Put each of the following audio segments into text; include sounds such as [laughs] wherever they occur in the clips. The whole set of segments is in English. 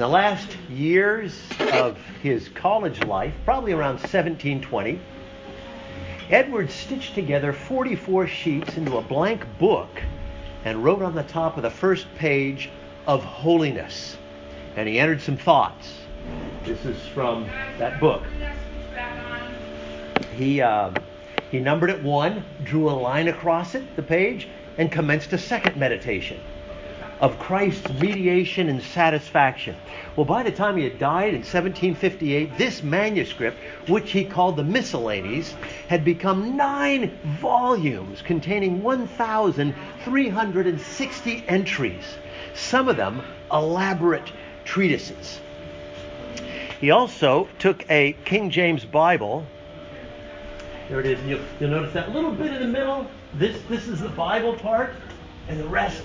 In the last years of his college life, probably around 1720, Edwards stitched together 44 sheets into a blank book and wrote on the top of the first page of holiness. And he entered some thoughts. This is from that book. He, uh, he numbered it one, drew a line across it, the page, and commenced a second meditation of Christ's mediation and satisfaction. Well, by the time he had died in 1758, this manuscript, which he called the Miscellanies, had become nine volumes containing 1,360 entries, some of them elaborate treatises. He also took a King James Bible. There it is. You'll, you'll notice that little bit in the middle. This, this is the Bible part, and the rest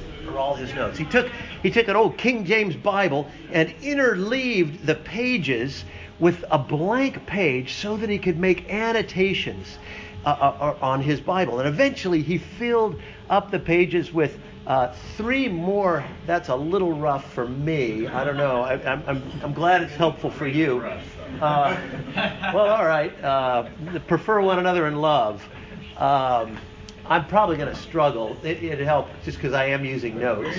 his notes. He took, he took an old King James Bible and interleaved the pages with a blank page so that he could make annotations uh, uh, uh, on his Bible. And eventually he filled up the pages with uh, three more. That's a little rough for me. I don't know. I, am I'm, I'm glad it's helpful for you. Uh, well, all right. Uh, prefer one another in love. Um, I'm probably going to struggle. It, would help just because I am using notes.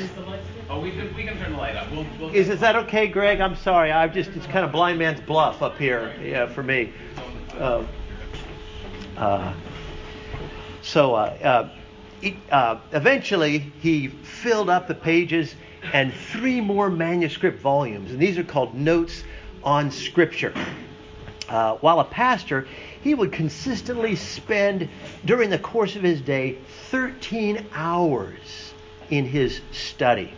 Oh, we can, we can turn the light up. We'll, we'll is, is that okay, Greg? I'm sorry. I've just it's kind of blind man's bluff up here yeah, for me. Uh, uh, so uh, uh, uh, eventually he filled up the pages and three more manuscript volumes, and these are called Notes on Scripture. Uh, while a pastor, he would consistently spend during the course of his day 13 hours in his study.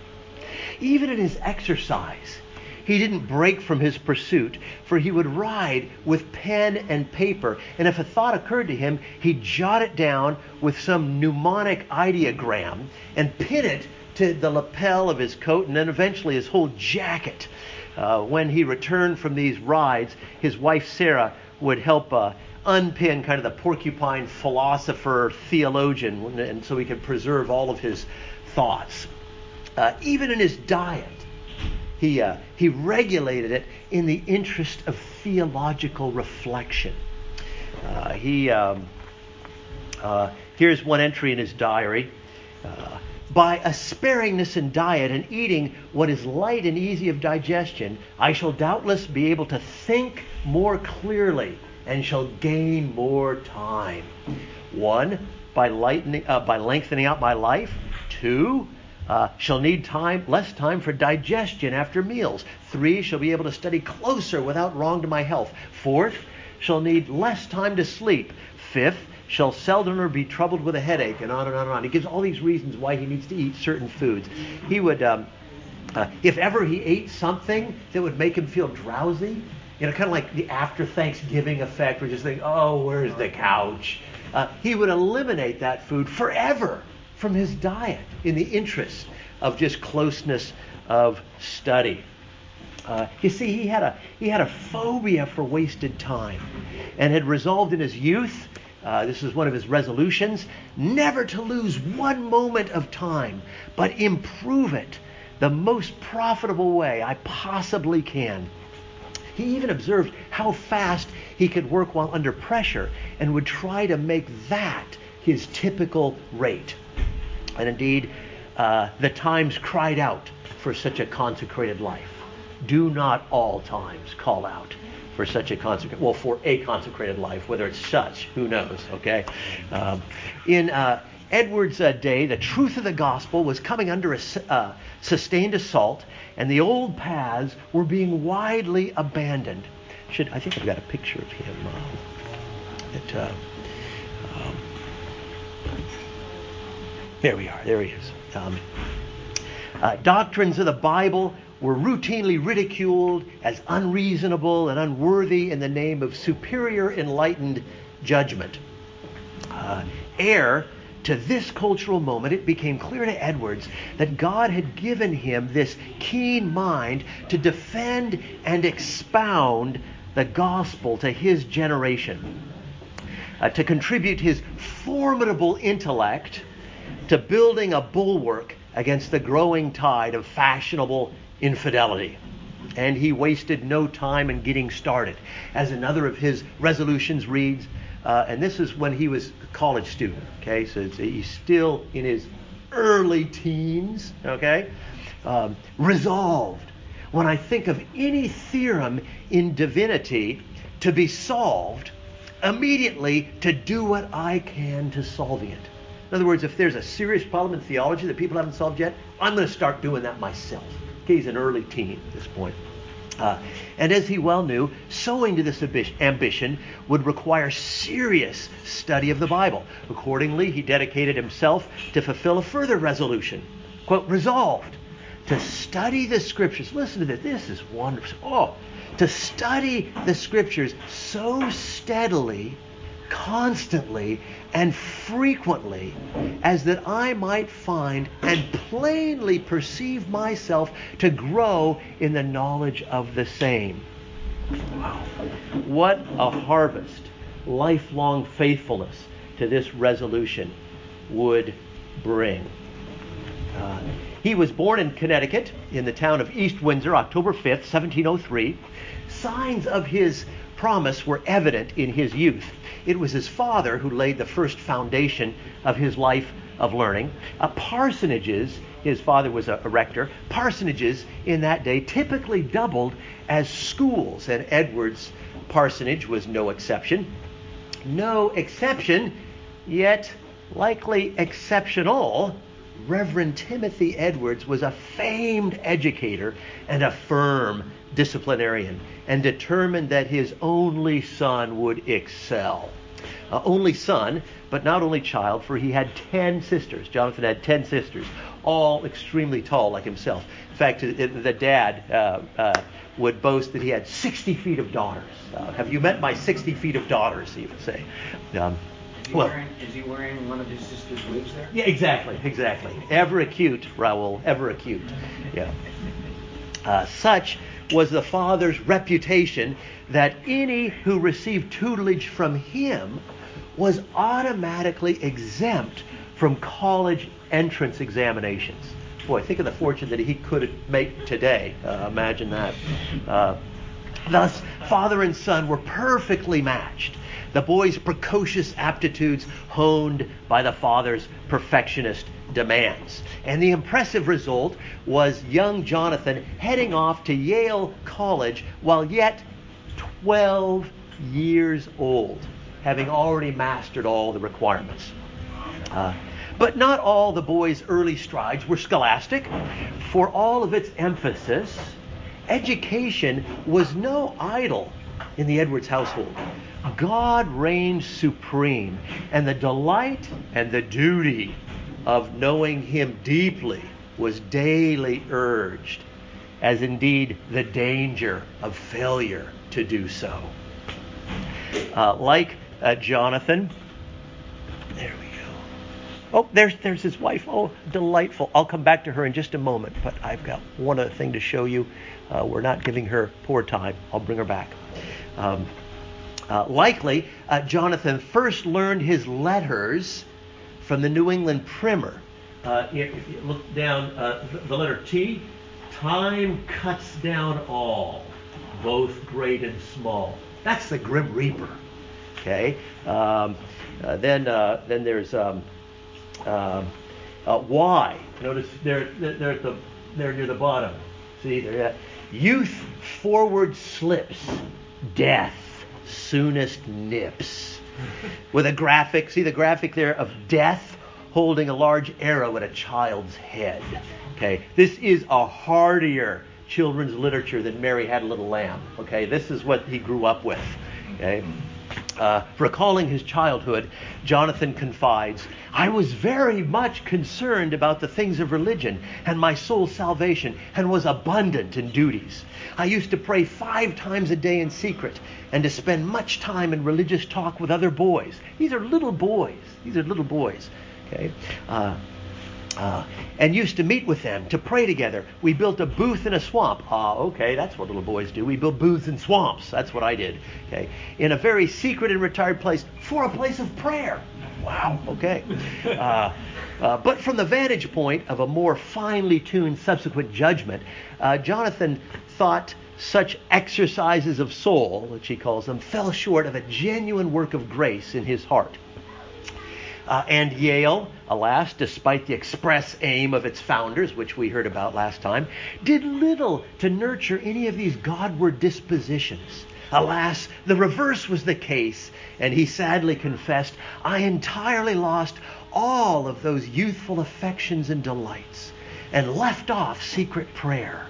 Even in his exercise, he didn't break from his pursuit, for he would ride with pen and paper, and if a thought occurred to him, he'd jot it down with some mnemonic ideogram and pin it to the lapel of his coat and then eventually his whole jacket. Uh, when he returned from these rides, his wife Sarah would help uh, unpin kind of the porcupine philosopher theologian, and so he could preserve all of his thoughts. Uh, even in his diet, he, uh, he regulated it in the interest of theological reflection. Uh, he, um, uh, here's one entry in his diary. Uh, by a sparingness in diet and eating what is light and easy of digestion, I shall doubtless be able to think more clearly and shall gain more time. One, by, lightening, uh, by lengthening out my life. Two, uh, shall need time, less time for digestion after meals. Three, shall be able to study closer without wrong to my health. Fourth, shall need less time to sleep. Fifth, shall seldomer be troubled with a headache, and on and on and on. He gives all these reasons why he needs to eat certain foods. He would, um, uh, if ever he ate something that would make him feel drowsy, you know, kind of like the after Thanksgiving effect, where you just think, oh, where's the couch? Uh, he would eliminate that food forever from his diet in the interest of just closeness of study. Uh, you see, he had a he had a phobia for wasted time, and had resolved in his youth. Uh, this is one of his resolutions: never to lose one moment of time, but improve it the most profitable way I possibly can. He even observed how fast he could work while under pressure and would try to make that his typical rate. And indeed, uh, the times cried out for such a consecrated life. Do not all times call out for such a consecrated, well, for a consecrated life, whether it's such, who knows, okay? Um, in uh, Edward's uh, day, the truth of the gospel was coming under a uh, sustained assault, and the old paths were being widely abandoned. Should I think I've got a picture of him. Uh, uh, um, there we are. There he is. Um, uh, doctrines of the Bible were routinely ridiculed as unreasonable and unworthy in the name of superior enlightened judgment. Uh, to this cultural moment, it became clear to Edwards that God had given him this keen mind to defend and expound the gospel to his generation, uh, to contribute his formidable intellect to building a bulwark against the growing tide of fashionable infidelity. and he wasted no time in getting started. As another of his resolutions reads, uh, and this is when he was a college student, okay, so he's still in his early teens, okay, um, resolved. When I think of any theorem in divinity to be solved, immediately to do what I can to solving it. In other words, if there's a serious problem in theology that people haven't solved yet, I'm going to start doing that myself. Okay, he's an early teen at this point. Uh, and as he well knew, sowing to this ambition would require serious study of the Bible. Accordingly, he dedicated himself to fulfill a further resolution. Quote, resolved to study the scriptures. Listen to this. This is wonderful. Oh, to study the scriptures so steadily, constantly, and frequently as that I might find and plainly perceive myself to grow in the knowledge of the same. Wow. What a harvest lifelong faithfulness to this resolution would bring. Uh, he was born in Connecticut in the town of East Windsor, October 5th, 1703. Signs of his promise were evident in his youth. It was his father who laid the first foundation of his life of learning. Uh, parsonages, his father was a, a rector, parsonages in that day typically doubled as schools, and Edward's parsonage was no exception. No exception, yet likely exceptional Reverend Timothy Edwards was a famed educator and a firm disciplinarian and determined that his only son would excel. Uh, only son, but not only child, for he had 10 sisters. Jonathan had 10 sisters, all extremely tall like himself. In fact, the dad uh, uh, would boast that he had 60 feet of daughters. Uh, have you met my 60 feet of daughters, he would say. Um, is he, well, wearing, is he wearing one of his sister's wigs there? Yeah, exactly, exactly. Ever acute, Raoul, ever acute. Yeah. Uh, such was the father's reputation that any who received tutelage from him was automatically exempt from college entrance examinations. Boy, think of the fortune that he could make today. Uh, imagine that. Uh, thus, father and son were perfectly matched the boy's precocious aptitudes honed by the father's perfectionist demands. And the impressive result was young Jonathan heading off to Yale College while yet 12 years old, having already mastered all the requirements. Uh, but not all the boy's early strides were scholastic. For all of its emphasis, education was no idol in the Edwards household. God reigned supreme, and the delight and the duty of knowing Him deeply was daily urged, as indeed the danger of failure to do so. Uh, like uh, Jonathan, there we go. Oh, there's there's his wife. Oh, delightful. I'll come back to her in just a moment, but I've got one other thing to show you. Uh, we're not giving her poor time. I'll bring her back. Um, uh, likely, uh, Jonathan first learned his letters from the New England Primer. Uh, if you look down uh, the letter T, time cuts down all, both great and small. That's the Grim Reaper. Okay. Um, uh, then uh, then there's um, um why. Notice they're they're at the they're near the bottom. See, they're at youth forward slips, death soonest nips. With a graphic, see the graphic there of death holding a large arrow at a child's head. Okay, this is a hardier children's literature than Mary Had a Little Lamb. Okay, this is what he grew up with. Okay. Uh, recalling his childhood, Jonathan confides, I was very much concerned about the things of religion and my soul's salvation and was abundant in duties. I used to pray five times a day in secret and to spend much time in religious talk with other boys. These are little boys. These are little boys. Okay. Uh, uh, and used to meet with them to pray together. We built a booth in a swamp. Ah, uh, okay, that's what little boys do. We build booths in swamps. That's what I did. Okay, in a very secret and retired place for a place of prayer. Wow. Okay. [laughs] Uh, uh, but from the vantage point of a more finely tuned subsequent judgment, uh, Jonathan thought such exercises of soul, which he calls them, fell short of a genuine work of grace in his heart. Uh, and Yale, alas, despite the express aim of its founders, which we heard about last time, did little to nurture any of these Godward dispositions. Alas, the reverse was the case, and he sadly confessed, I entirely lost all of those youthful affections and delights, and left off secret prayer.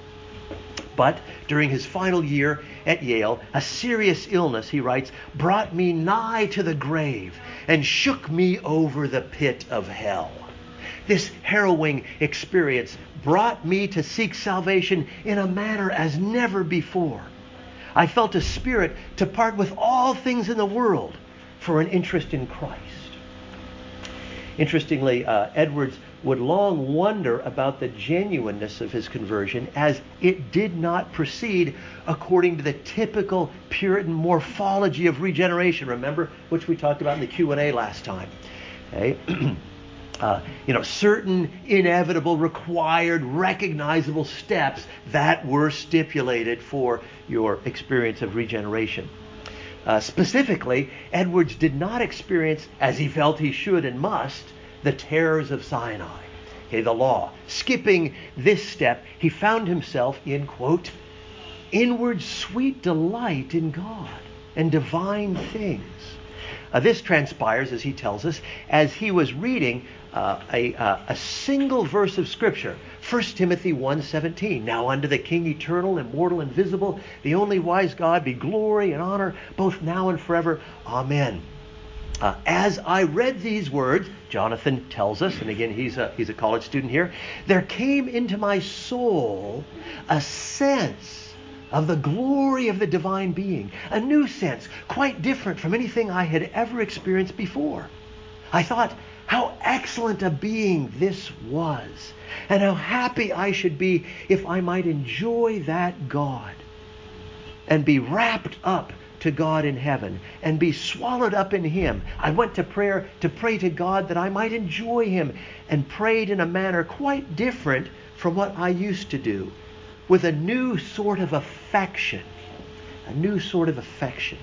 But during his final year at Yale, a serious illness, he writes, brought me nigh to the grave and shook me over the pit of hell. This harrowing experience brought me to seek salvation in a manner as never before. I felt a spirit to part with all things in the world for an interest in Christ. Interestingly, uh, Edwards would long wonder about the genuineness of his conversion as it did not proceed according to the typical Puritan morphology of regeneration. Remember, which we talked about in the Q&A last time. Okay? [clears throat] Uh, you know, certain inevitable, required, recognizable steps that were stipulated for your experience of regeneration. Uh, specifically, Edwards did not experience, as he felt he should and must, the terrors of Sinai, okay, the law. Skipping this step, he found himself in, quote, inward sweet delight in God and divine things. Uh, this transpires, as he tells us, as he was reading uh, a, uh, a single verse of Scripture, 1 Timothy 1.17. Now unto the King eternal, immortal, invisible, the only wise God, be glory and honor, both now and forever. Amen. Uh, as I read these words, Jonathan tells us, and again, he's a, he's a college student here, there came into my soul a sense of the glory of the divine being, a new sense, quite different from anything I had ever experienced before. I thought, how excellent a being this was, and how happy I should be if I might enjoy that God and be wrapped up to God in heaven and be swallowed up in Him. I went to prayer to pray to God that I might enjoy Him and prayed in a manner quite different from what I used to do, with a new sort of affection. A new sort of affection.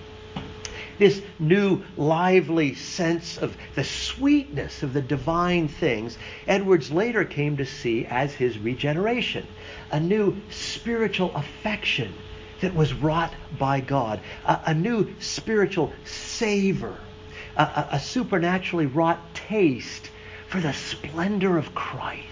This new lively sense of the sweetness of the divine things, Edwards later came to see as his regeneration. A new spiritual affection that was wrought by God, a, a new spiritual savor, a, a, a supernaturally wrought taste for the splendor of Christ.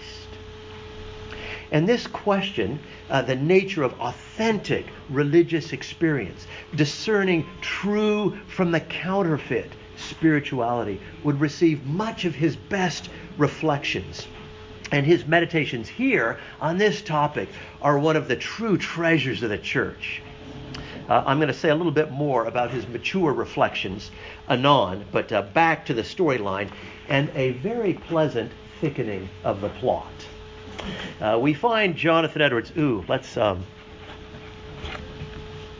And this question, uh, the nature of authentic religious experience, discerning true from the counterfeit spirituality, would receive much of his best reflections. And his meditations here on this topic are one of the true treasures of the church. Uh, I'm going to say a little bit more about his mature reflections anon, but uh, back to the storyline and a very pleasant thickening of the plot. Uh, we find Jonathan Edwards. Ooh, let's. Um,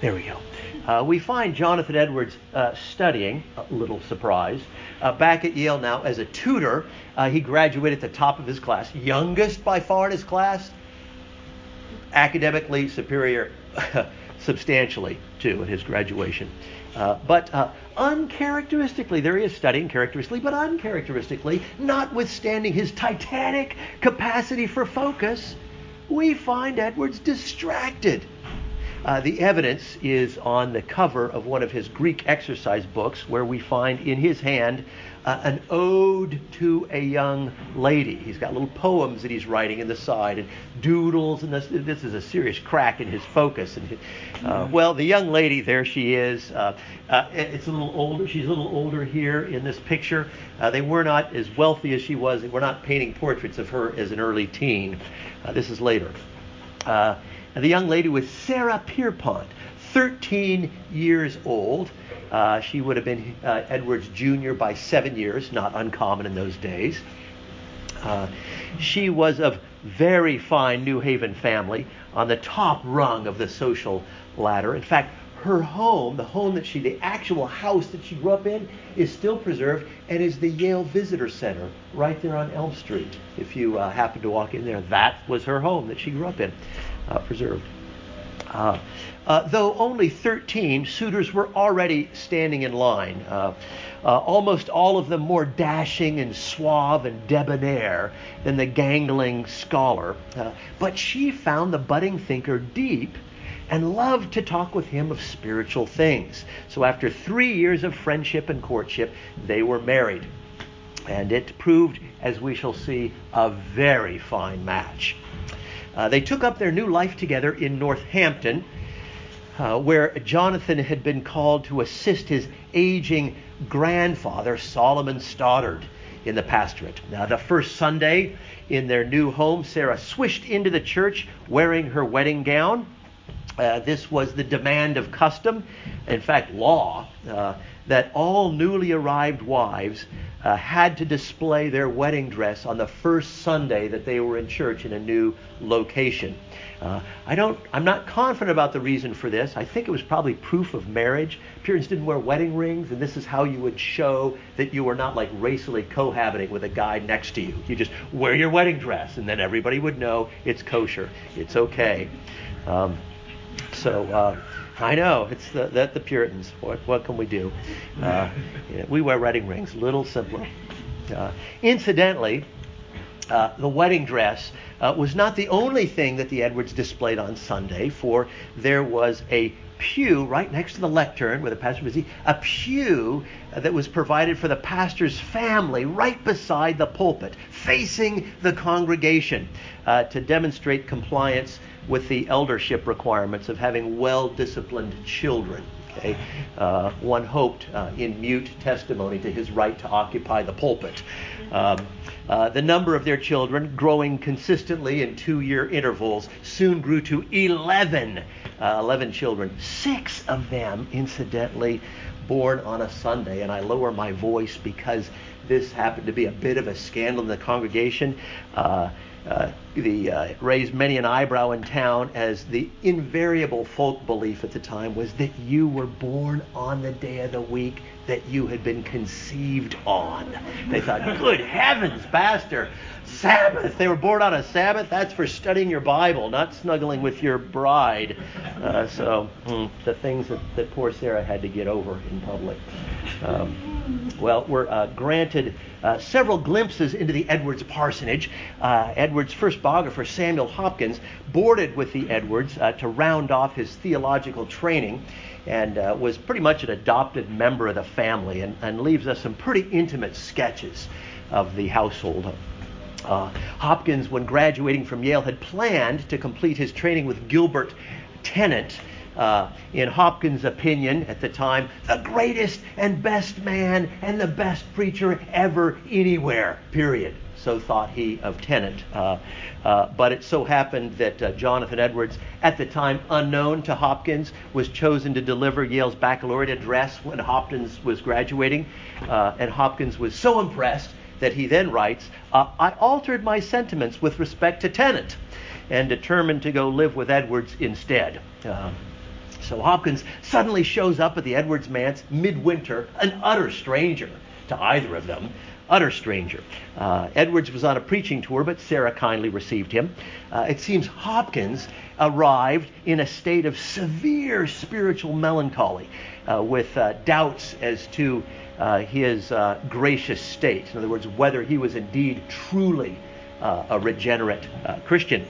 there we go. Uh, we find Jonathan Edwards uh, studying, a little surprise, uh, back at Yale now as a tutor. Uh, he graduated at the top of his class, youngest by far in his class, academically superior [laughs] substantially too at his graduation. Uh, but uh, uncharacteristically, there he is studying characteristically, but uncharacteristically, notwithstanding his titanic capacity for focus, we find Edwards distracted. Uh, the evidence is on the cover of one of his Greek exercise books, where we find in his hand uh, an ode to a young lady. He's got little poems that he's writing in the side and doodles, and this, this is a serious crack in his focus. And uh, well, the young lady, there she is. Uh, uh, it's a little older. She's a little older here in this picture. Uh, they were not as wealthy as she was. They were not painting portraits of her as an early teen. Uh, this is later. The young lady was Sarah Pierpont, 13 years old. Uh, she would have been uh, Edwards Jr. by seven years, not uncommon in those days. Uh, she was of very fine New Haven family on the top rung of the social ladder. In fact, her home, the home that she, the actual house that she grew up in, is still preserved and is the Yale Visitor Center right there on Elm Street. If you uh, happen to walk in there, that was her home that she grew up in, preserved. Uh, uh, though only 13, suitors were already standing in line. Uh, uh, almost all of them more dashing and suave and debonair than the gangling scholar. Uh, but she found the budding thinker deep and loved to talk with him of spiritual things. So after three years of friendship and courtship, they were married. And it proved, as we shall see, a very fine match. Uh, they took up their new life together in Northampton, uh, where Jonathan had been called to assist his aging grandfather, Solomon Stoddard, in the pastorate. Now, the first Sunday in their new home, Sarah swished into the church wearing her wedding gown. Uh, this was the demand of custom, in fact, law, uh, that all newly arrived wives uh, had to display their wedding dress on the first Sunday that they were in church in a new location. Uh, I don't, I'm not confident about the reason for this. I think it was probably proof of marriage. Puritans didn't wear wedding rings, and this is how you would show that you were not like racially cohabiting with a guy next to you. You just wear your wedding dress, and then everybody would know it's kosher. It's okay. Um, so uh, I know it's the, that the Puritans. What what can we do? Uh, [laughs] we wear wedding rings. Little simpler. Uh, incidentally, uh, the wedding dress uh, was not the only thing that the Edwards displayed on Sunday, for there was a pew right next to the lectern where the pastor was, a pew that was provided for the pastor's family right beside the pulpit, facing the congregation uh, to demonstrate compliance with the eldership requirements of having well disciplined children. Okay? Uh, one hoped uh, in mute testimony to his right to occupy the pulpit. Um, uh, the number of their children, growing consistently in two year intervals, soon grew to 11. Uh, 11 children. Six of them, incidentally, born on a Sunday. And I lower my voice because this happened to be a bit of a scandal in the congregation. Uh, the uh, raised many an eyebrow in town as the invariable folk belief at the time was that you were born on the day of the week that you had been conceived on. They thought, good heavens, Pastor, Sabbath. They were born on a Sabbath. That's for studying your Bible, not snuggling with your bride. Uh, so mm, the things that, that poor Sarah had to get over in public. Um, well, we're uh, granted uh, several glimpses into the Edwards parsonage. Uh, Edwards' first biographer, Samuel Hopkins, boarded with the Edwards uh, to round off his theological training and uh, was pretty much an adopted member of the family and, and leaves us some pretty intimate sketches of the household. Uh, Hopkins, when graduating from Yale, had planned to complete his training with Gilbert Tennent. Uh, in Hopkins' opinion at the time, the greatest and best man and the best preacher ever anywhere, period. So thought he of Tennent. Uh, uh, but it so happened that uh, Jonathan Edwards, at the time unknown to Hopkins, was chosen to deliver Yale's baccalaureate address when Hopkins was graduating. Uh, and Hopkins was so impressed that he then writes, uh, I altered my sentiments with respect to Tennent and determined to go live with Edwards instead. Uh, so Hopkins suddenly shows up at the Edwards manse midwinter, an utter stranger to either of them. Utter stranger. Uh, Edwards was on a preaching tour, but Sarah kindly received him. Uh, it seems Hopkins arrived in a state of severe spiritual melancholy, uh, with uh, doubts as to uh, his uh, gracious state. In other words, whether he was indeed truly uh, a regenerate uh, Christian.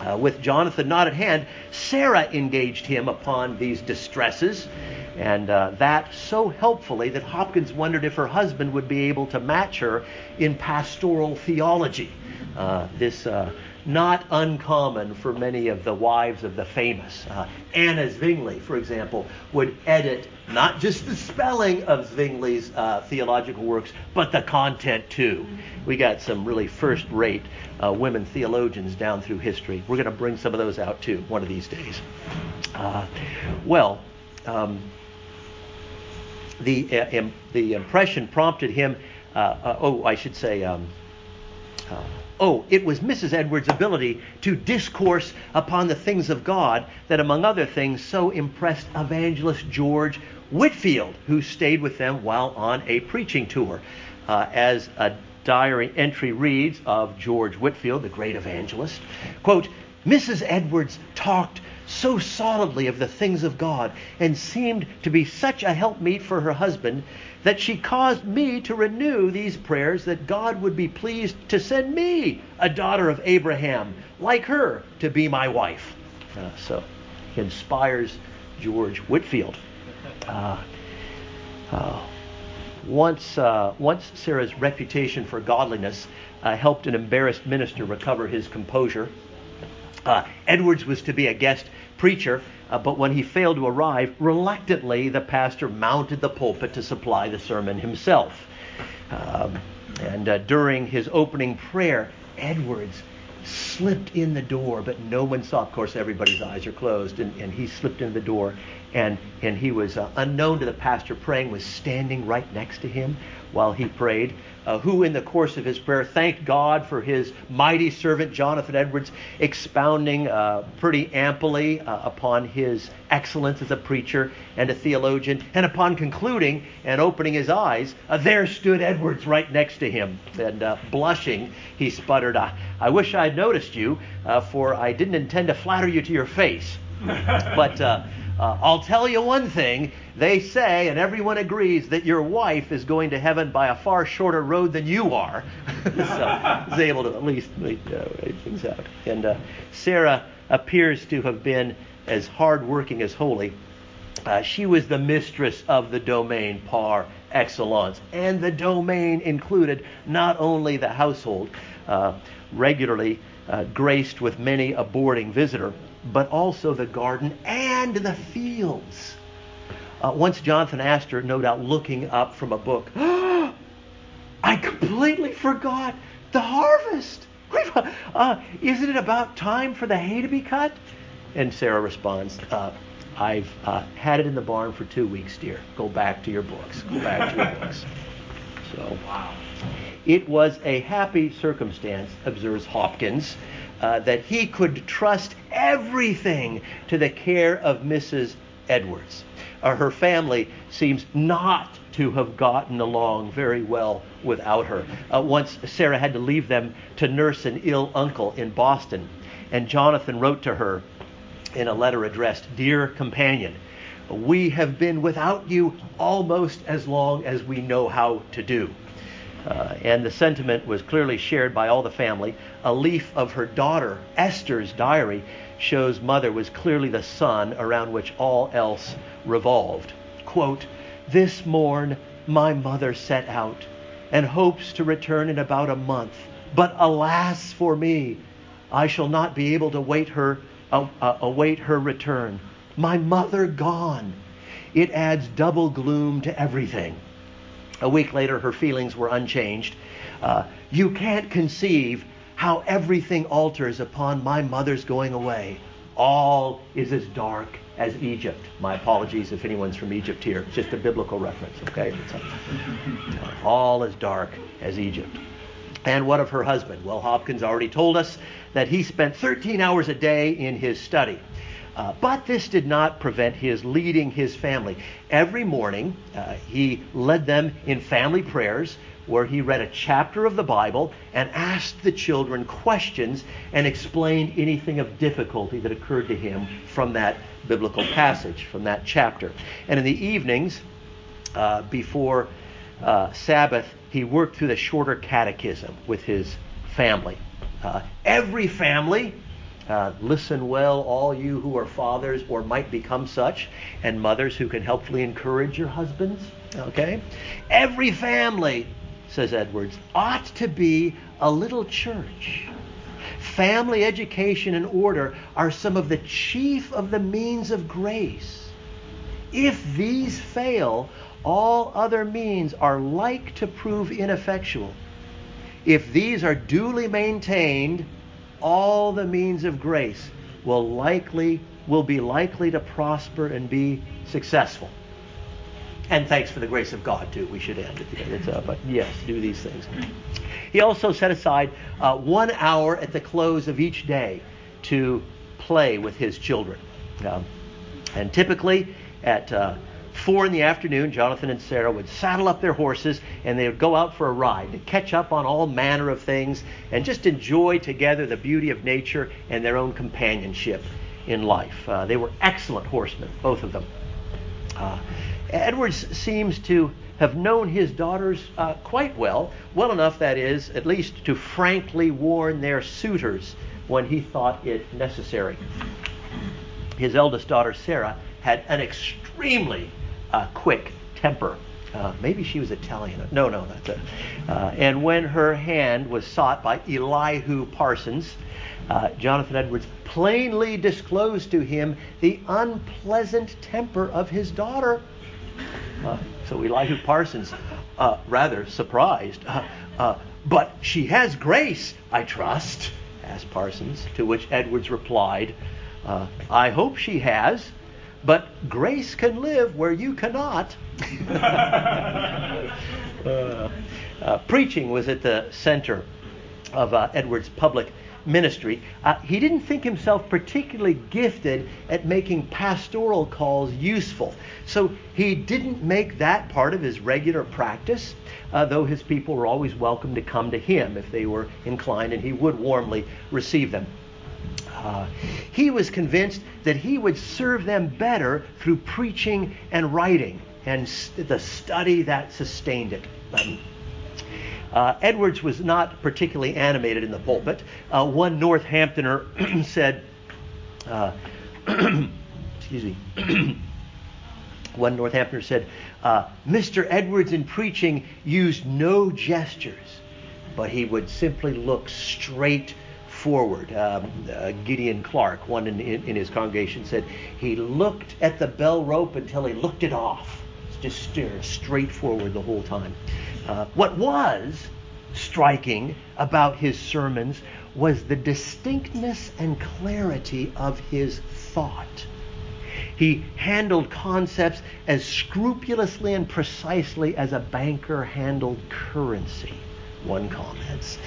Uh, with Jonathan not at hand, Sarah engaged him upon these distresses, and uh, that so helpfully that Hopkins wondered if her husband would be able to match her in pastoral theology. This not uncommon for many of the wives of the famous. Uh, Anna Zwingli, for example, would edit not just the spelling of Zwingli's uh, theological works, but the content too. We got some really first rate uh, women theologians down through history. We're going to bring some of those out too one of these days. Uh, well, um, the, uh, the impression prompted him, uh, oh, I should say, um, Oh, it was Mrs. Edwards' ability to discourse upon the things of God that, among other things, so impressed evangelist George Whitefield, who stayed with them while on a preaching tour. Uh, as a diary entry reads of George Whitefield, the great evangelist, quote, Mrs. Edwards talked so solidly of the things of God and seemed to be such a helpmeet for her husband that she caused me to renew these prayers that God would be pleased to send me a daughter of Abraham like her to be my wife. Uh, so he inspires George Whitefield. Uh, uh, once, uh, once Sarah's reputation for godliness uh, helped an embarrassed minister recover his composure. Uh, Edwards was to be a guest preacher, uh, but when he failed to arrive, reluctantly the pastor mounted the pulpit to supply the sermon himself. Um, and uh, during his opening prayer, Edwards slipped in the door, but no one saw. Of course, everybody's eyes are closed, and, and he slipped in the door, and and he was uh, unknown to the pastor praying, was standing right next to him while he prayed uh, who, in the course of his prayer, thanked God for his mighty servant Jonathan Edwards, expounding uh, pretty amply uh, upon his excellence as a preacher and a theologian. And upon concluding and opening his eyes, uh, there stood Edwards right next to him. And uh, blushing, he sputtered, I, I wish I'd noticed you, uh, for I didn't intend to flatter you to your face. [laughs] but uh, I'll tell you one thing. They say, and everyone agrees, that your wife is going to heaven by a far shorter road than you are. [laughs] so he's able to at least wait, uh, things out. And uh, Sarah appears to have been as hardworking as holy. Uh, she was the mistress of the domain par excellence. And the domain included not only the household, uh, regularly uh, graced with many a boarding visitor, but also the garden and the fields. Uh, once Jonathan her, no doubt looking up from a book, [gasps] I completely forgot the harvest. Uh, isn't it about time for the hay to be cut? And Sarah responds, uh, I've uh, had it in the barn for two weeks, dear. Go back to your books. Go back to your books. So, wow. It was a happy circumstance, observes Hopkins, uh, that he could trust everything to the care of Mrs. Edwards. Uh, her family seems not to have gotten along very well without her. Uh, once Sarah had to leave them to nurse an ill uncle in Boston, and Jonathan wrote to her in a letter addressed, Dear companion, we have been without you almost as long as we know how to do. Uh, and the sentiment was clearly shared by all the family. A leaf of her daughter Esther's diary shows mother was clearly the sun around which all else revolved. Quote, This morn my mother set out and hopes to return in about a month. But alas for me, I shall not be able to wait her, uh, uh, await her return. My mother gone. It adds double gloom to everything. A week later, her feelings were unchanged. Uh, you can't conceive how everything alters upon my mother's going away. All is as dark as Egypt. My apologies if anyone's from Egypt here. It's just a biblical reference, okay? [laughs] All as dark as Egypt. And what of her husband? Well, Hopkins already told us that he spent 13 hours a day in his study. Uh, but this did not prevent his leading his family. Every morning, uh, he led them in family prayers where he read a chapter of the Bible and asked the children questions and explained anything of difficulty that occurred to him from that biblical passage, from that chapter. And in the evenings, uh, before uh, Sabbath, he worked through the shorter catechism with his family. Uh, every family uh, listen well, all you who are fathers or might become such, and mothers who can helpfully encourage your husbands. Okay? Every family, says Edwards, ought to be a little church. Family education and order are some of the chief of the means of grace. If these fail, all other means are like to prove ineffectual. If these are duly maintained, all the means of grace will likely will be likely to prosper and be successful. And thanks for the grace of God too. We should end it. Uh, but yes, do these things. He also set aside uh, one hour at the close of each day to play with his children. Um, and typically at uh, four in the afternoon, Jonathan and Sarah would saddle up their horses and they would go out for a ride to catch up on all manner of things and just enjoy together the beauty of nature and their own companionship. in life. Uh, they were excellent horsemen, both of them. Uh, Edwards seems to have known his daughters uh, quite well, well enough, that is, at least to frankly warn their suitors when he thought it necessary. His eldest daughter, Sarah, had an extremely uh, quick temper. Uh, maybe she was Italian. No, no, that's it. Uh, and when her hand was sought by Elihu Parsons, uh, Jonathan Edwards plainly disclosed to him the unpleasant temper of his daughter. Uh, so Elihu Parsons, uh, rather surprised, uh, but she has grace, I trust, asked Parsons, to which Edwards replied, I hope she has but grace can live where you cannot. [laughs] uh, uh, preaching was at the center of uh, Edwards' public ministry. Uh, he didn't think himself particularly gifted at making pastoral calls useful, so he didn't make that part of his regular practice. Uh, though his people were always welcome to come to him if they were inclined, and he would warmly receive them. He was convinced that he would serve them better through preaching and writing and st- the study that sustained it. Um, uh, Edwards was not particularly animated in the pulpit. Uh, one Northamptoner [clears throat] said, uh, [clears throat] excuse me, [clears throat] one Northamptoner said, uh, Mr. Edwards in preaching used no gestures, but he would simply look straight forward. Um, uh, Gideon Clark, one in, in, in, his congregation, said he looked at the bell rope until he looked it off. Just stare straight forward the whole time. Uh, what was striking about his sermons was the distinctness and clarity of his thought. He handled concepts as scrupulously and precisely as a banker handled currency, one comments.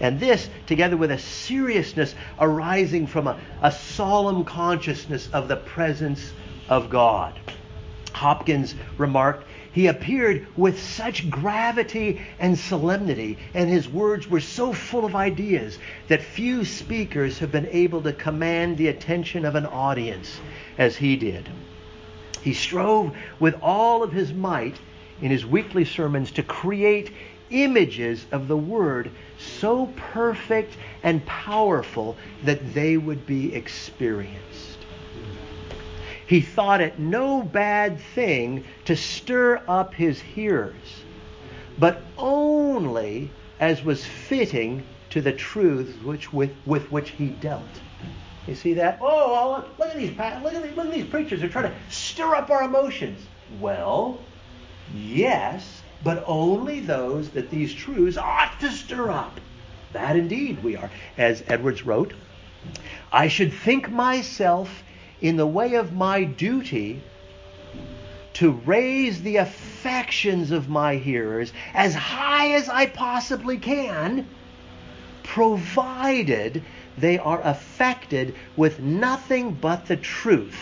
And this, together with a seriousness arising from a, a solemn consciousness of the presence of God. Hopkins remarked, he appeared with such gravity and solemnity, and his words were so full of ideas that few speakers have been able to command the attention of an audience as he did. He strove with all of his might in his weekly sermons to create images of the Word so perfect and powerful that they would be experienced. He thought it no bad thing to stir up his hearers, but only as was fitting to the truths which, with, with which he dealt. You see that? Oh, oh look at these look at these, look at these preachers. They're trying to stir up our emotions. Well, yes, but only those that these truths ought to stir up. That indeed we are. As Edwards wrote, I should think myself in the way of my duty to raise the affections of my hearers as high as I possibly can, provided they are affected with nothing but the truth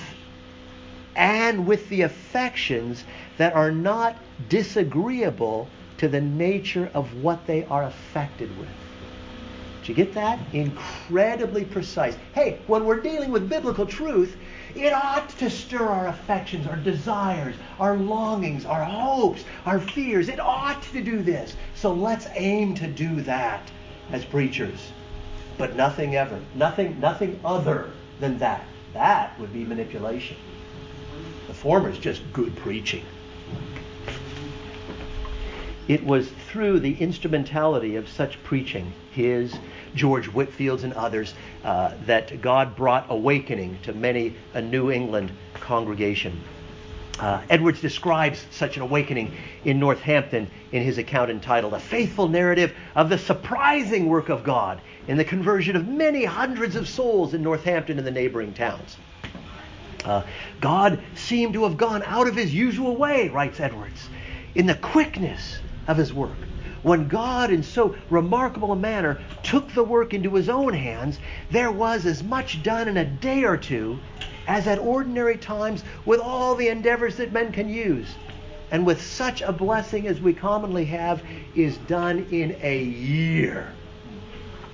and with the affections that are not disagreeable to the nature of what they are affected with. Did you get that? Incredibly precise. Hey, when we're dealing with biblical truth, it ought to stir our affections, our desires, our longings, our hopes, our fears. It ought to do this. So let's aim to do that as preachers. But nothing ever, nothing, nothing other than that. That would be manipulation. Former is just good preaching. It was through the instrumentality of such preaching, his, George Whitefield's, and others, uh, that God brought awakening to many a New England congregation. Uh, Edwards describes such an awakening in Northampton in his account entitled A Faithful Narrative of the Surprising Work of God in the Conversion of Many Hundreds of Souls in Northampton and the neighboring towns. Uh, God seemed to have gone out of his usual way, writes Edwards, in the quickness of his work. When God, in so remarkable a manner, took the work into his own hands, there was as much done in a day or two as at ordinary times with all the endeavors that men can use. And with such a blessing as we commonly have, is done in a year.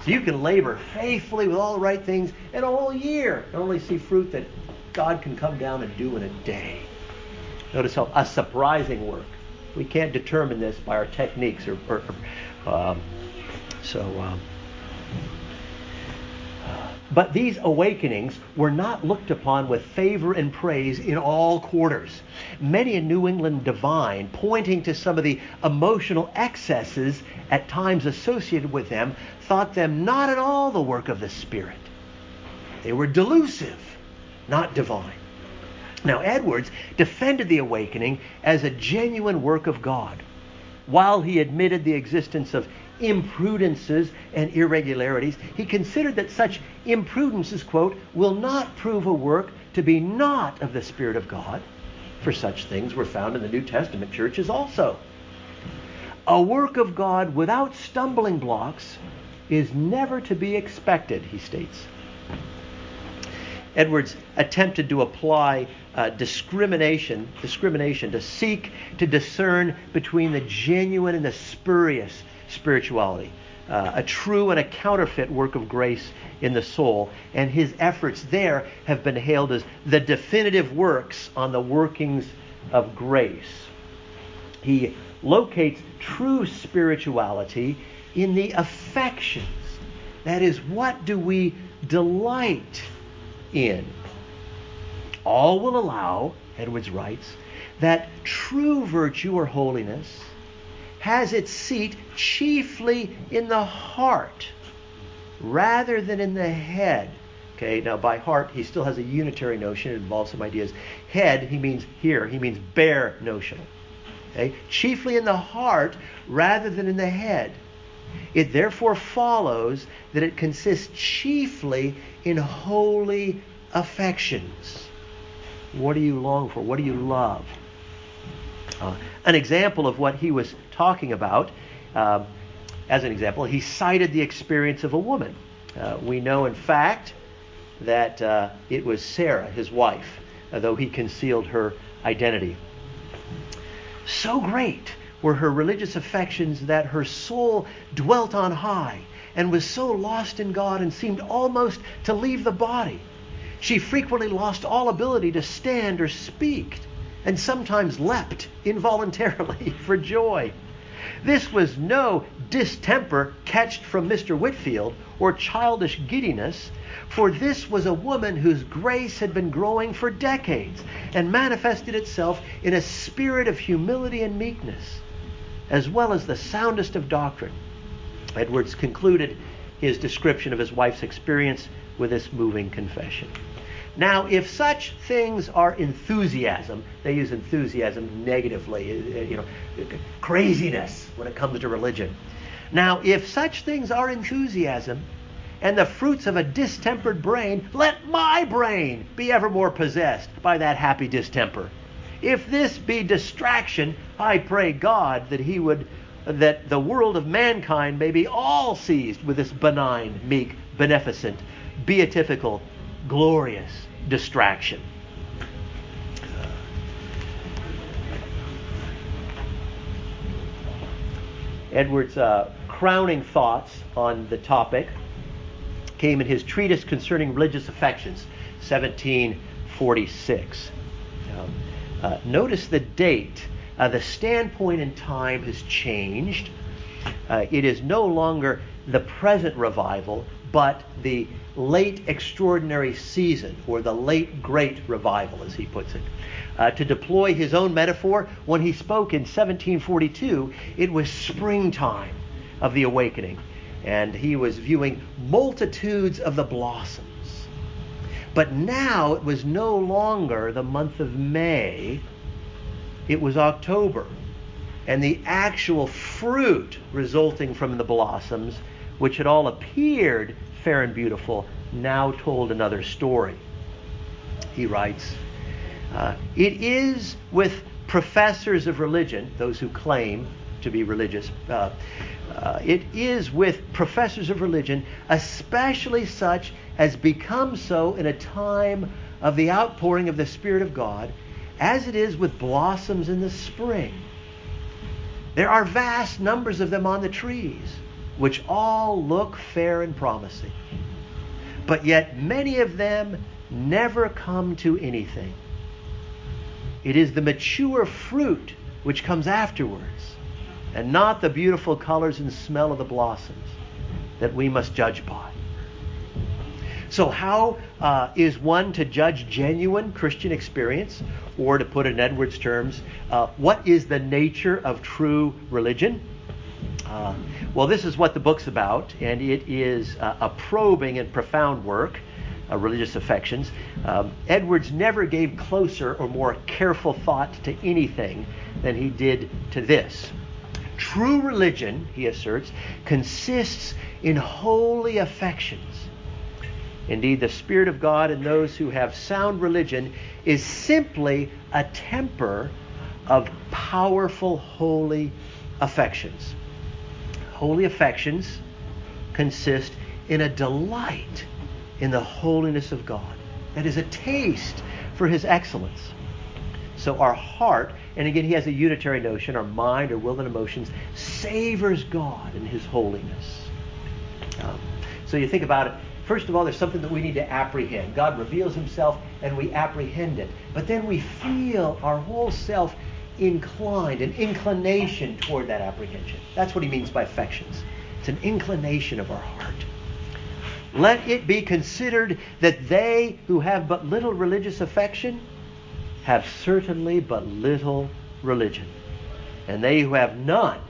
So you can labor faithfully with all the right things and all year and only see fruit that God can come down and do in a day. Notice how a surprising work. We can't determine this by our techniques or, or, um, so. Um, but these awakenings were not looked upon with favor and praise in all quarters. Many a New England divine, pointing to some of the emotional excesses at times associated with them, thought them not at all the work of the Spirit. They were delusive, not divine. Now, Edwards defended the awakening as a genuine work of God. While he admitted the existence of imprudences and irregularities, he considered that such imprudences, quote, will not prove a work to be not of the Spirit of God, for such things were found in the New Testament churches also. A work of God without stumbling blocks is never to be expected, he states. Edwards attempted to apply uh, discrimination, discrimination to seek to discern between the genuine and the spurious spirituality, uh, a true and a counterfeit work of grace in the soul. And his efforts there have been hailed as the definitive works on the workings of grace. He locates true spirituality in the affections. That is, what do we delight in? All will allow, Edwards writes, that true virtue or holiness has its seat chiefly in the heart rather than in the head. Okay, now by heart, he still has a unitary notion. It involves some ideas. Head, he means here, he means bare notional. Okay, chiefly in the heart rather than in the head. It therefore follows that it consists chiefly in holy affections. What do you long for? What do you love? Uh, an example of what he was talking about, uh, as an example, he cited the experience of a woman. Uh, we know, in fact, that uh, it was Sarah, his wife, though he concealed her identity. So great were her religious affections that her soul dwelt on high and was so lost in God and seemed almost to leave the body. She frequently lost all ability to stand or speak and sometimes leapt involuntarily [laughs] for joy. This was no distemper catched from Mr. Whitefield or childish giddiness, for this was a woman whose grace had been growing for decades and manifested itself in a spirit of humility and meekness, as well as the soundest of doctrine. Edwards concluded his description of his wife's experience with this moving confession. Now, if such things are enthusiasm, they use enthusiasm negatively, uh, you know, craziness when it comes to religion. Now, if such things are enthusiasm and the fruits of a distempered brain, let my brain be evermore possessed by that happy distemper. If this be distraction, I pray God that he would that the world of mankind may be all seized with this benign, meek, beneficent, beatifical glorious distraction. Edwards' uh, crowning thoughts on the topic came in his treatise concerning religious affections, 1746. Um, uh, notice the date. Uh, the standpoint in time has changed. Uh, it is no longer the present revival, but the late extraordinary season, or the late great revival, as he puts it. Uh, to deploy his own metaphor, when he spoke in 1742, it was springtime of the awakening, and he was viewing multitudes of the blossoms. But now it was no longer the month of May, it was October. And the actual fruit resulting from the blossoms which had all appeared fair and beautiful, now told another story. He writes, uh, It is with professors of religion, those who claim to be religious, uh, uh, it is with professors of religion, especially such as become so in a time of the outpouring of the Spirit of God, as it is with blossoms in the spring. There are vast numbers of them on the trees which all look fair and promising. But yet many of them never come to anything. It is the mature fruit which comes afterwards, and not the beautiful colors and smell of the blossoms that we must judge by. So, how uh, is one to judge genuine Christian experience? Or, to put in Edwards' terms, uh, what is the nature of true religion? Uh, well, this is what the book's about, and it is uh, a probing and profound work, uh, religious affections. Um, Edwards never gave closer or more careful thought to anything than he did to this. True religion, he asserts, consists in holy affections. Indeed, the Spirit of God in those who have sound religion is simply a temper of powerful holy affections. Holy affections consist in a delight in the holiness of God. That is a taste for His excellence. So our heart, and again, he has a unitary notion, our mind, our will, and emotions, savors God and His holiness. Um, so you think about it. First of all, there's something that we need to apprehend. God reveals Himself, and we apprehend it. But then we feel our whole self inclined, an inclination toward that apprehension. That's what he means by affections. It's an inclination of our heart. Let it be considered that they who have but little religious affection have certainly but little religion. And they who have none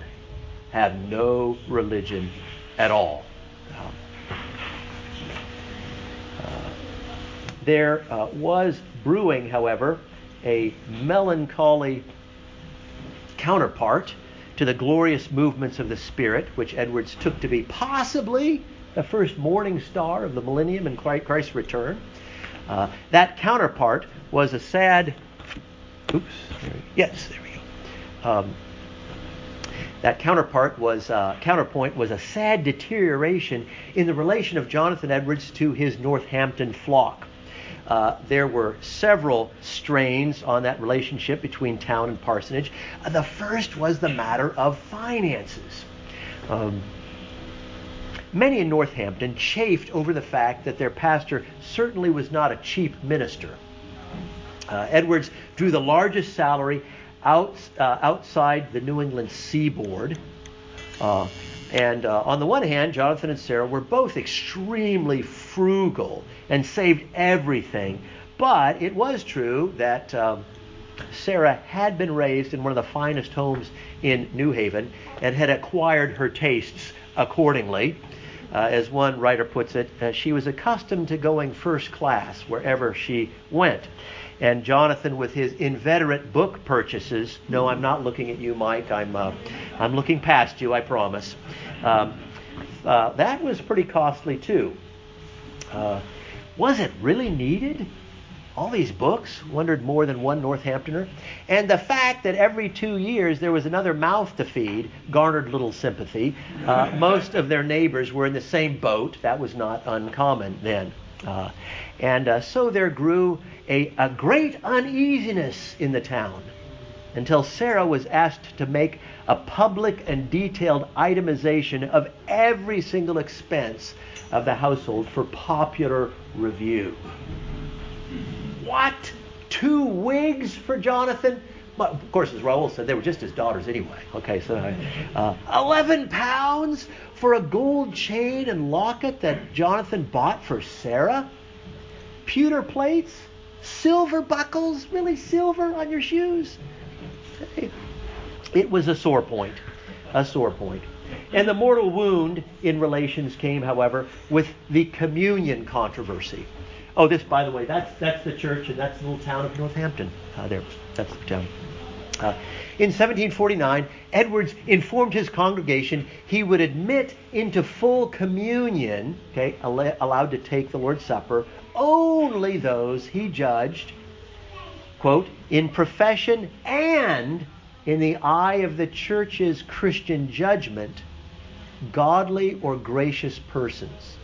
have no religion at all. Uh, there uh, was brewing, however, a melancholy counterpart to the glorious movements of the Spirit, which Edwards took to be possibly the first morning star of the millennium and Christ's return. Uh, that counterpart was a sad. Oops. There, yes, there we go. Um, that counterpart was uh, counterpoint was a sad deterioration in the relation of Jonathan Edwards to his Northampton flock. Uh, there were several strains on that relationship between town and parsonage. Uh, the first was the matter of finances. Um, many in Northampton chafed over the fact that their pastor certainly was not a cheap minister. Uh, Edwards drew the largest salary out, uh, outside the New England seaboard. Uh, and uh, on the one hand, Jonathan and Sarah were both extremely frugal and saved everything. But it was true that um, Sarah had been raised in one of the finest homes in New Haven and had acquired her tastes accordingly. Uh, as one writer puts it, uh, she was accustomed to going first class wherever she went. And Jonathan, with his inveterate book purchases, no, I'm not looking at you, Mike. I'm, uh, I'm looking past you, I promise. Um, uh, that was pretty costly too. Uh, was it really needed? All these books, wondered more than one Northamptoner. And the fact that every two years there was another mouth to feed garnered little sympathy. Uh, [laughs] most of their neighbors were in the same boat. That was not uncommon then. Uh, and uh, so there grew a, a great uneasiness in the town until Sarah was asked to make a public and detailed itemization of every single expense of the household for popular review. What? Two wigs for Jonathan? But of course, as Raoul said, they were just his daughters anyway. Okay, so uh, 11 pounds for a gold chain and locket that Jonathan bought for Sarah? Pewter plates? Silver buckles? Really, silver on your shoes? It was a sore point. A sore point. And the mortal wound in relations came, however, with the communion controversy. Oh, this, by the way, that's that's the church, and that's the little town of Northampton. Uh, there, that's the town. Uh, in 1749, Edwards informed his congregation he would admit into full communion, okay, allowed to take the Lord's Supper, only those he judged, quote, in profession and in the eye of the church's Christian judgment, godly or gracious persons.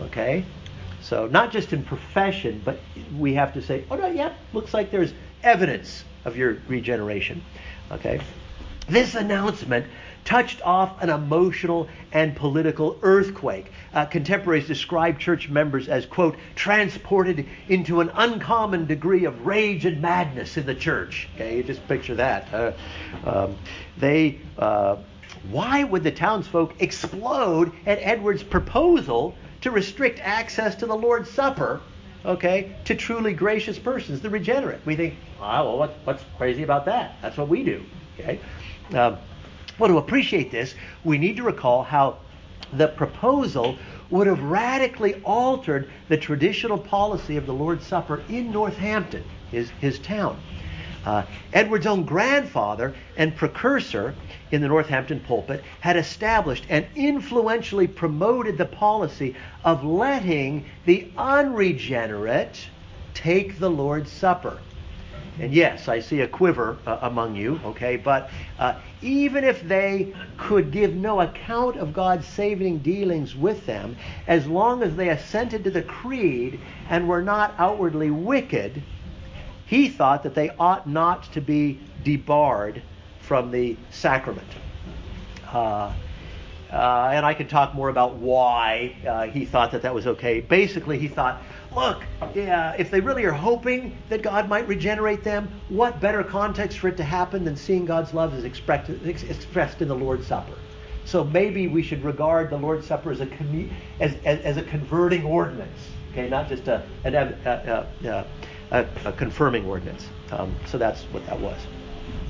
Okay? So, not just in profession, but we have to say, oh, no, yeah, looks like there's evidence of your regeneration. Okay? This announcement touched off an emotional and political earthquake. Uh, contemporaries describe church members as, quote, transported into an uncommon degree of rage and madness in the church. Okay, you just picture that. Uh, um, they, uh, why would the townsfolk explode at Edward's proposal to restrict access to the Lord's Supper? okay, to truly gracious persons, the regenerate. We think, ah, well, what, what's crazy about that? That's what we do, okay? Um, well, to appreciate this, we need to recall how the proposal would have radically altered the traditional policy of the Lord's Supper in Northampton, his, his town. Uh, Edward's own grandfather and precursor in the Northampton pulpit had established and influentially promoted the policy of letting the unregenerate take the Lord's Supper. And yes, I see a quiver uh, among you, okay, but uh, even if they could give no account of God's saving dealings with them, as long as they assented to the creed and were not outwardly wicked, he thought that they ought not to be debarred from the sacrament. Uh, uh, and I could talk more about why uh, he thought that that was okay. Basically, he thought, look, yeah, if they really are hoping that God might regenerate them, what better context for it to happen than seeing God's love expressed, expressed in the Lord's Supper? So maybe we should regard the Lord's Supper as a, as, as, as, a converting ordinance, okay, not just a, an, a, a, a, a confirming ordinance. Um, so that's what that was.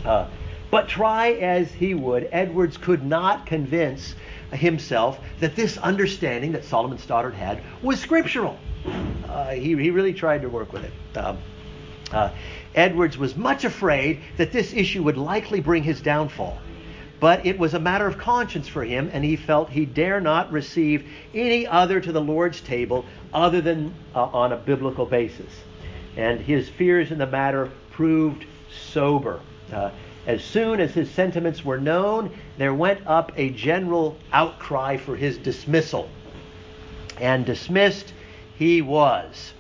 Uh, but try as he would, Edwards could not convince himself that this understanding that Solomon Stoddard had was scriptural. Uh, he, he really tried to work with it. Um, uh, Edwards was much afraid that this issue would likely bring his downfall. But it was a matter of conscience for him, and he felt he dare not receive any other to the Lord's table other than uh, on a biblical basis and his fears in the matter proved sober. Uh, as soon as his sentiments were known, there went up a general outcry for his dismissal. And dismissed he was.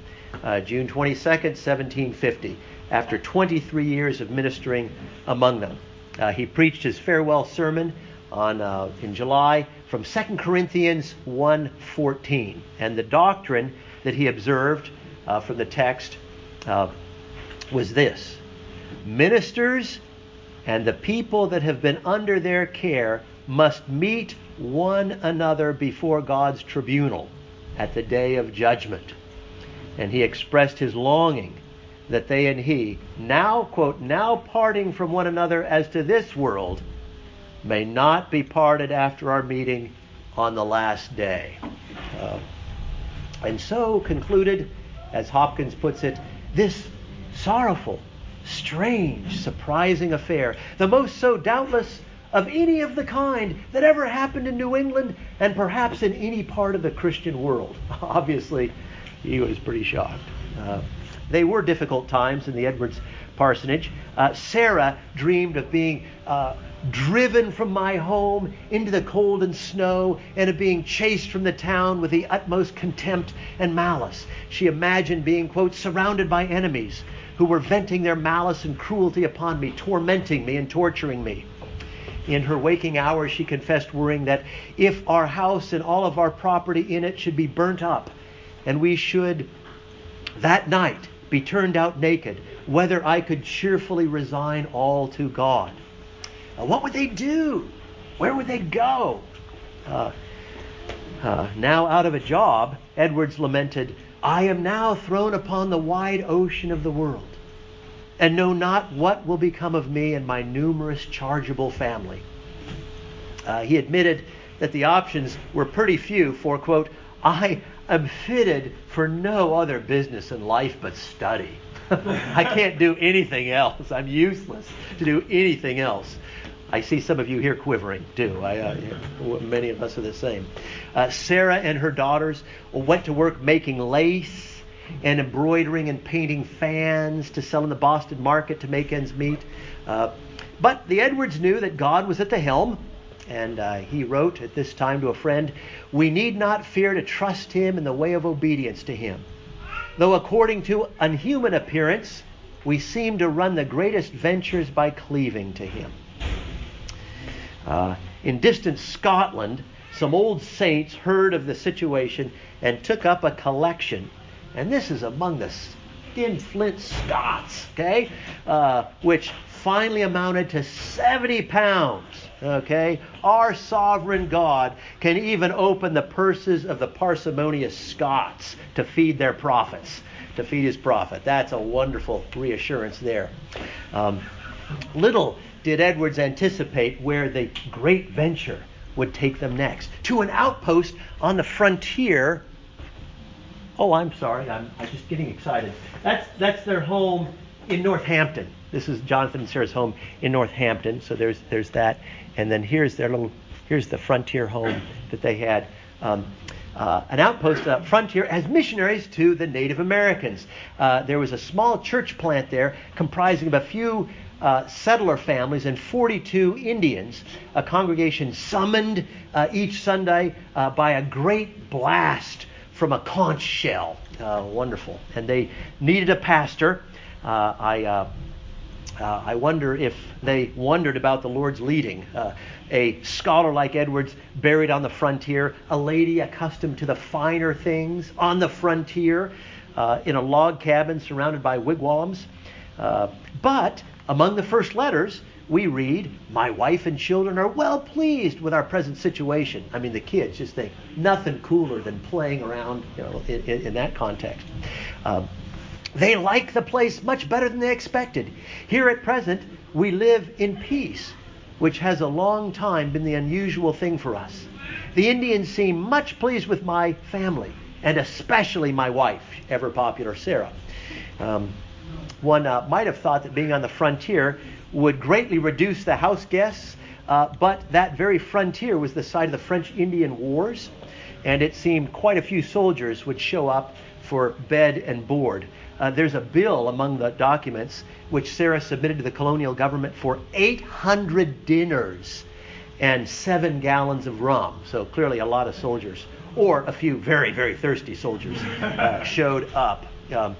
Uh, June 22nd, 1750, after 23 years of ministering among them. Uh, he preached his farewell sermon on, uh, in July from 2 Corinthians 1.14. And the doctrine that he observed uh, from the text uh, was this ministers and the people that have been under their care must meet one another before God's tribunal at the day of judgment. And he expressed his longing that they and he, now, quote, now parting from one another as to this world, may not be parted after our meeting on the last day. Uh, and so concluded, as Hopkins puts it, this sorrowful, strange, surprising affair, the most so doubtless of any of the kind that ever happened in New England and perhaps in any part of the Christian world. [laughs] Obviously, he was pretty shocked. Uh, they were difficult times in the Edwards parsonage. Uh, Sarah dreamed of being uh, driven from my home into the cold and snow, and of being chased from the town with the utmost contempt and malice. She imagined being, quote, surrounded by enemies who were venting their malice and cruelty upon me, tormenting me and torturing me. In her waking hours, she confessed, worrying that if our house and all of our property in it should be burnt up, and we should that night be turned out naked, whether I could cheerfully resign all to God. Uh, what would they do? Where would they go? Uh, uh, now out of a job, Edwards lamented, I am now thrown upon the wide ocean of the world, and know not what will become of me and my numerous chargeable family. Uh, he admitted that the options were pretty few, for, quote, I am fitted for no other business in life but study. [laughs] I can't do anything else. I'm useless to do anything else. I see some of you here quivering too. I, uh, many of us are the same. Uh, Sarah and her daughters went to work making lace and embroidering and painting fans to sell in the Boston market to make ends meet. Uh, but the Edwards knew that God was at the helm, and uh, he wrote at this time to a friend, We need not fear to trust him in the way of obedience to him. Though according to unhuman appearance, we seem to run the greatest ventures by cleaving to him. Uh, in distant Scotland, some old saints heard of the situation and took up a collection. And this is among the skinflint Scots, okay, uh, which finally amounted to 70 pounds. Okay? Our sovereign God can even open the purses of the parsimonious Scots to feed their prophets, to feed his prophet. That's a wonderful reassurance there. Um, little did Edwards anticipate where the great venture would take them next to an outpost on the frontier. Oh, I'm sorry. I'm, I'm just getting excited. That's, that's their home in Northampton. This is Jonathan and Sarah's home in Northampton. So there's, there's that. And then here's their little, here's the frontier home that they had. Um, uh, an outpost uh, frontier as missionaries to the Native Americans. Uh, there was a small church plant there comprising of a few uh, settler families and 42 Indians, a congregation summoned uh, each Sunday uh, by a great blast from a conch shell. Uh, wonderful. And they needed a pastor. Uh, I, uh, I wonder if they wondered about the Lord's leading. a scholar like Edwards buried on the frontier, a lady accustomed to the finer things on the frontier, in a log cabin surrounded by wigwams. but among the first letters, we read, My wife and children are well pleased with our present situation. I mean, the kids just think nothing cooler than playing around you know, in, in, in that context. Um, they like the place much better than they expected. Here at present, we live in peace, which has a long time been the unusual thing for us. The Indians seem much pleased with my family, and especially my wife, ever popular Sarah. Um, one uh, might have thought that being on the frontier would greatly reduce the house guests, uh, but that very frontier was the site of the French Indian Wars, and it seemed quite a few soldiers would show up for bed and board. Uh, there's a bill among the documents which Sarah submitted to the colonial government for 800 dinners and seven gallons of rum. So clearly, a lot of soldiers, or a few very, very thirsty soldiers, uh, [laughs] showed up. Um,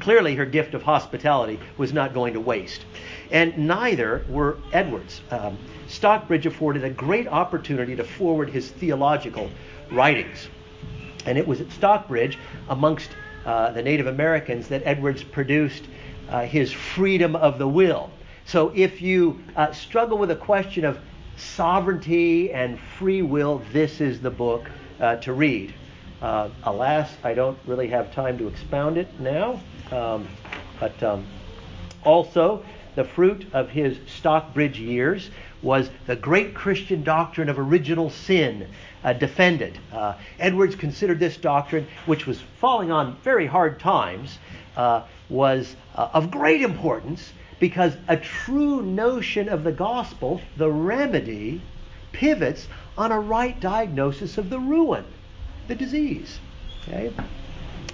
Clearly, her gift of hospitality was not going to waste. And neither were Edwards. Um, Stockbridge afforded a great opportunity to forward his theological writings. And it was at Stockbridge, amongst uh, the Native Americans, that Edwards produced uh, his Freedom of the Will. So if you uh, struggle with a question of sovereignty and free will, this is the book uh, to read. Uh, alas, I don't really have time to expound it now. Um, but um, also, the fruit of his Stockbridge years was the great Christian doctrine of original sin uh, defended. Uh, Edwards considered this doctrine, which was falling on very hard times, uh, was uh, of great importance because a true notion of the gospel, the remedy, pivots on a right diagnosis of the ruin the disease. Okay?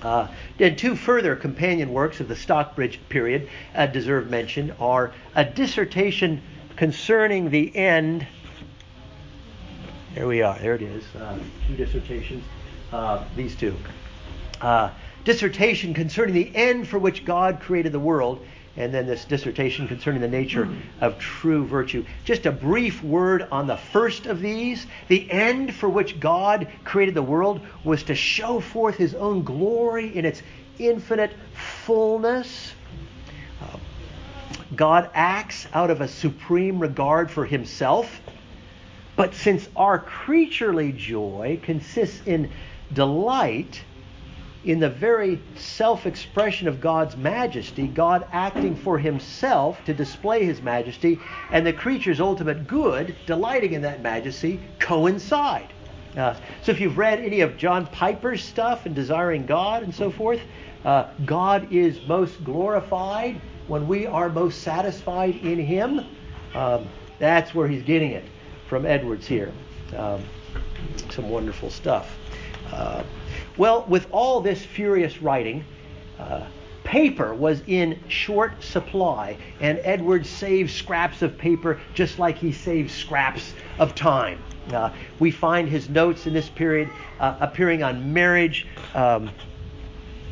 Uh, and two further companion works of the Stockbridge period uh, deserve mention are a dissertation concerning the end. There we are. There it is. Uh, two dissertations. Uh, these two. Uh, dissertation concerning the end for which God created the world and then this dissertation concerning the nature of true virtue. Just a brief word on the first of these. The end for which God created the world was to show forth his own glory in its infinite fullness. Uh, God acts out of a supreme regard for himself. But since our creaturely joy consists in delight in the very self expression of God's majesty, God acting for himself to display his majesty, and the creature's ultimate good, delighting in that majesty, coincide. Uh, so if you've read any of John Piper's stuff and Desiring God and so forth, uh, God is most glorified when we are most satisfied in him. Um, that's where he's getting it from Edwards here. Um, some wonderful stuff. Uh, well, with all this furious writing, uh, paper was in short supply, and Edwards saved scraps of paper just like he saved scraps of time. Uh, we find his notes in this period uh, appearing on marriage. Um,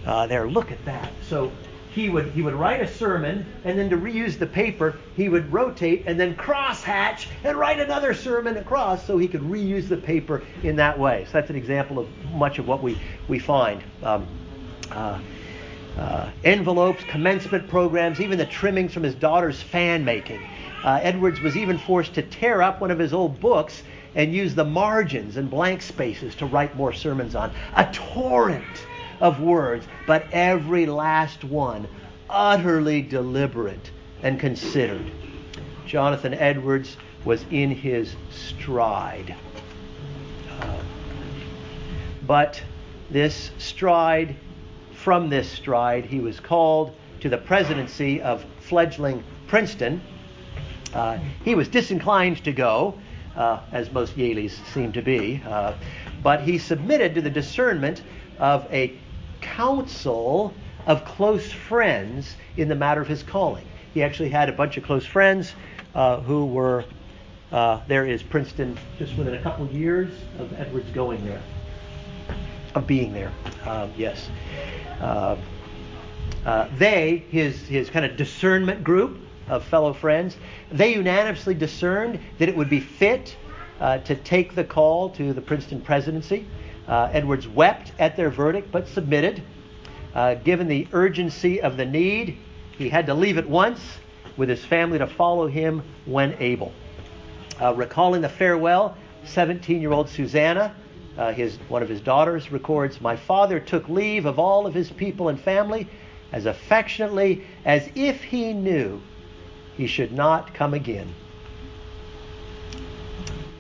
uh, there, look at that. So he would he would write a sermon and then to reuse the paper he would rotate and then cross hatch and write another sermon across so he could reuse the paper in that way. So that's an example of much of what we we find. Um, uh, uh, envelopes commencement programs even the trimmings from his daughter's fan making. Uh, edwards was even forced to tear up one of his old books and use the margins and blank spaces to write more sermons on. A torrent of words, but every last one utterly deliberate and considered. Jonathan Edwards was in his stride. Uh, but this stride, from this stride, he was called to the presidency of fledgling Princeton. Uh, he was disinclined to go, uh, as most Yalies seem to be, uh, but he submitted to the discernment of a council of close friends in the matter of his calling. He actually had a bunch of close friends uh, who were, uh, there is Princeton just within a couple years of Edwards going there, of being there. Um, yes. Uh, uh, they, his, his kind of discernment group of fellow friends, they unanimously discerned that it would be fit uh, to take the call to the Princeton presidency. Uh, Edwards wept at their verdict, but submitted. Uh, given the urgency of the need, he had to leave at once with his family to follow him when able. Uh, recalling the farewell, 17 year old Susanna, uh, his, one of his daughters, records My father took leave of all of his people and family as affectionately as if he knew he should not come again.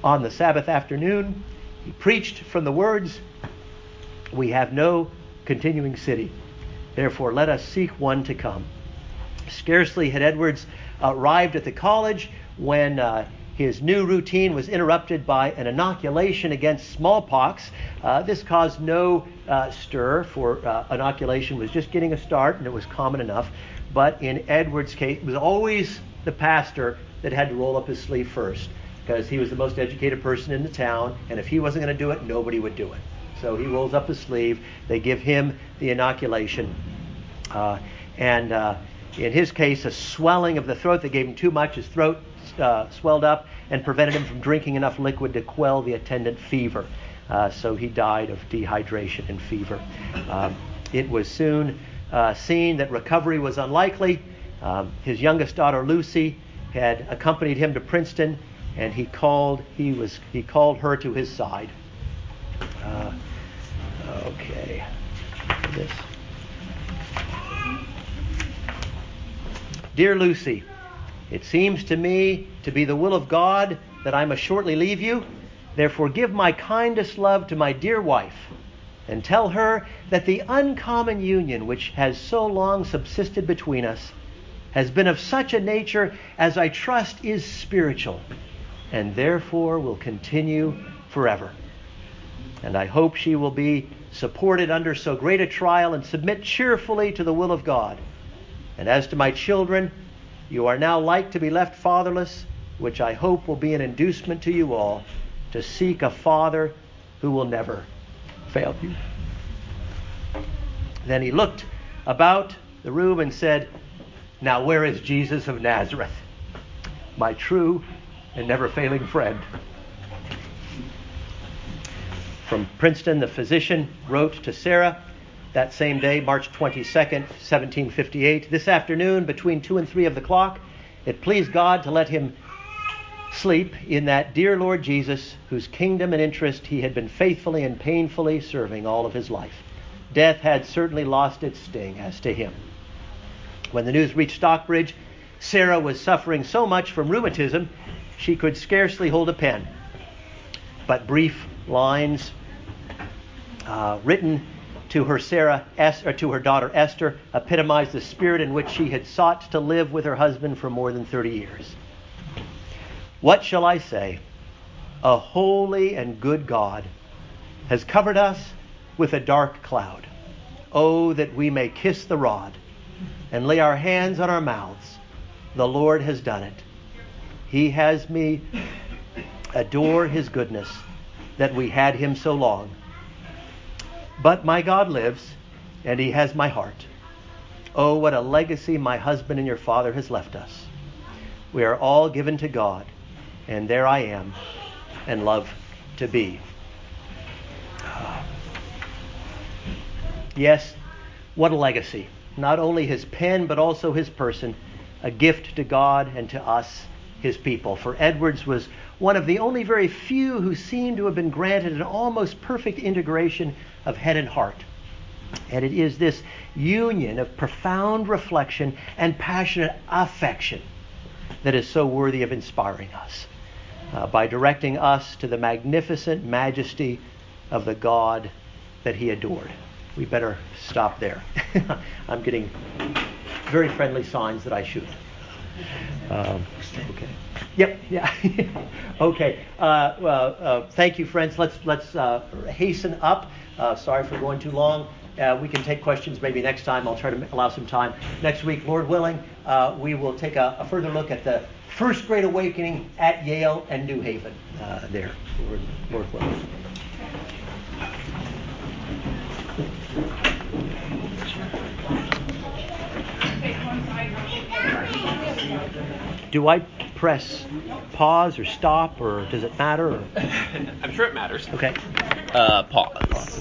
On the Sabbath afternoon, he preached from the words, We have no continuing city. Therefore, let us seek one to come. Scarcely had Edwards arrived at the college when uh, his new routine was interrupted by an inoculation against smallpox. Uh, this caused no uh, stir, for uh, inoculation was just getting a start and it was common enough. But in Edwards' case, it was always the pastor that had to roll up his sleeve first because he was the most educated person in the town, and if he wasn't going to do it, nobody would do it. So he rolls up his sleeve. They give him the inoculation. Uh, and uh, in his case, a swelling of the throat. They gave him too much. His throat uh, swelled up and prevented him from drinking enough liquid to quell the attendant fever. Uh, so he died of dehydration and fever. Um, it was soon uh, seen that recovery was unlikely. Um, his youngest daughter, Lucy, had accompanied him to Princeton and he called he was he called her to his side. Uh, okay, this. Dear Lucy, it seems to me to be the will of God that I must shortly leave you. Therefore, give my kindest love to my dear wife, and tell her that the uncommon union which has so long subsisted between us has been of such a nature as I trust is spiritual and therefore will continue forever. And I hope she will be supported under so great a trial and submit cheerfully to the will of God. And as to my children, you are now like to be left fatherless, which I hope will be an inducement to you all to seek a father who will never fail you. Then he looked about the room and said, Now where is Jesus of Nazareth, my true and never failing friend. From Princeton, the physician wrote to Sarah that same day, March 22nd, 1758. This afternoon, between 2 and 3 of the clock, it pleased God to let him sleep in that dear Lord Jesus, whose kingdom and interest he had been faithfully and painfully serving all of his life. Death had certainly lost its sting as to him. When the news reached Stockbridge, Sarah was suffering so much from rheumatism she could scarcely hold a pen. But brief lines uh, written to her Sarah or to her daughter Esther epitomized the spirit in which she had sought to live with her husband for more than 30 years. What shall I say? A holy and good God has covered us with a dark cloud. Oh, that we may kiss the rod and lay our hands on our mouths. The Lord has done it. He has me adore his goodness that we had him so long. But my God lives, and he has my heart. Oh, what a legacy my husband and your father has left us. We are all given to God, and there I am, and love to be. Yes, what a legacy. Not only his pen, but also his person, a gift to God and to us, his people. For Edwards was one of the only very few who seemed to have been granted an almost perfect integration of head and heart. And it is this union of profound reflection and passionate affection that is so worthy of inspiring us uh, by directing us to the magnificent majesty of the God that he adored. We better stop there. [laughs] I'm getting very friendly signs that I should. Um, okay. Yep. Yeah. [laughs] okay. Uh, well, uh, thank you, friends. Let's let's uh, hasten up. Uh, sorry for going too long. Uh, we can take questions maybe next time. I'll try to allow some time. Next week, Lord willing, uh, we will take a, a, further look at the first great awakening at Yale and New Haven there, Lord, Lord willing. Do I press pause or stop, or does it matter? Or? [laughs] I'm sure it matters. Okay. Uh, pause.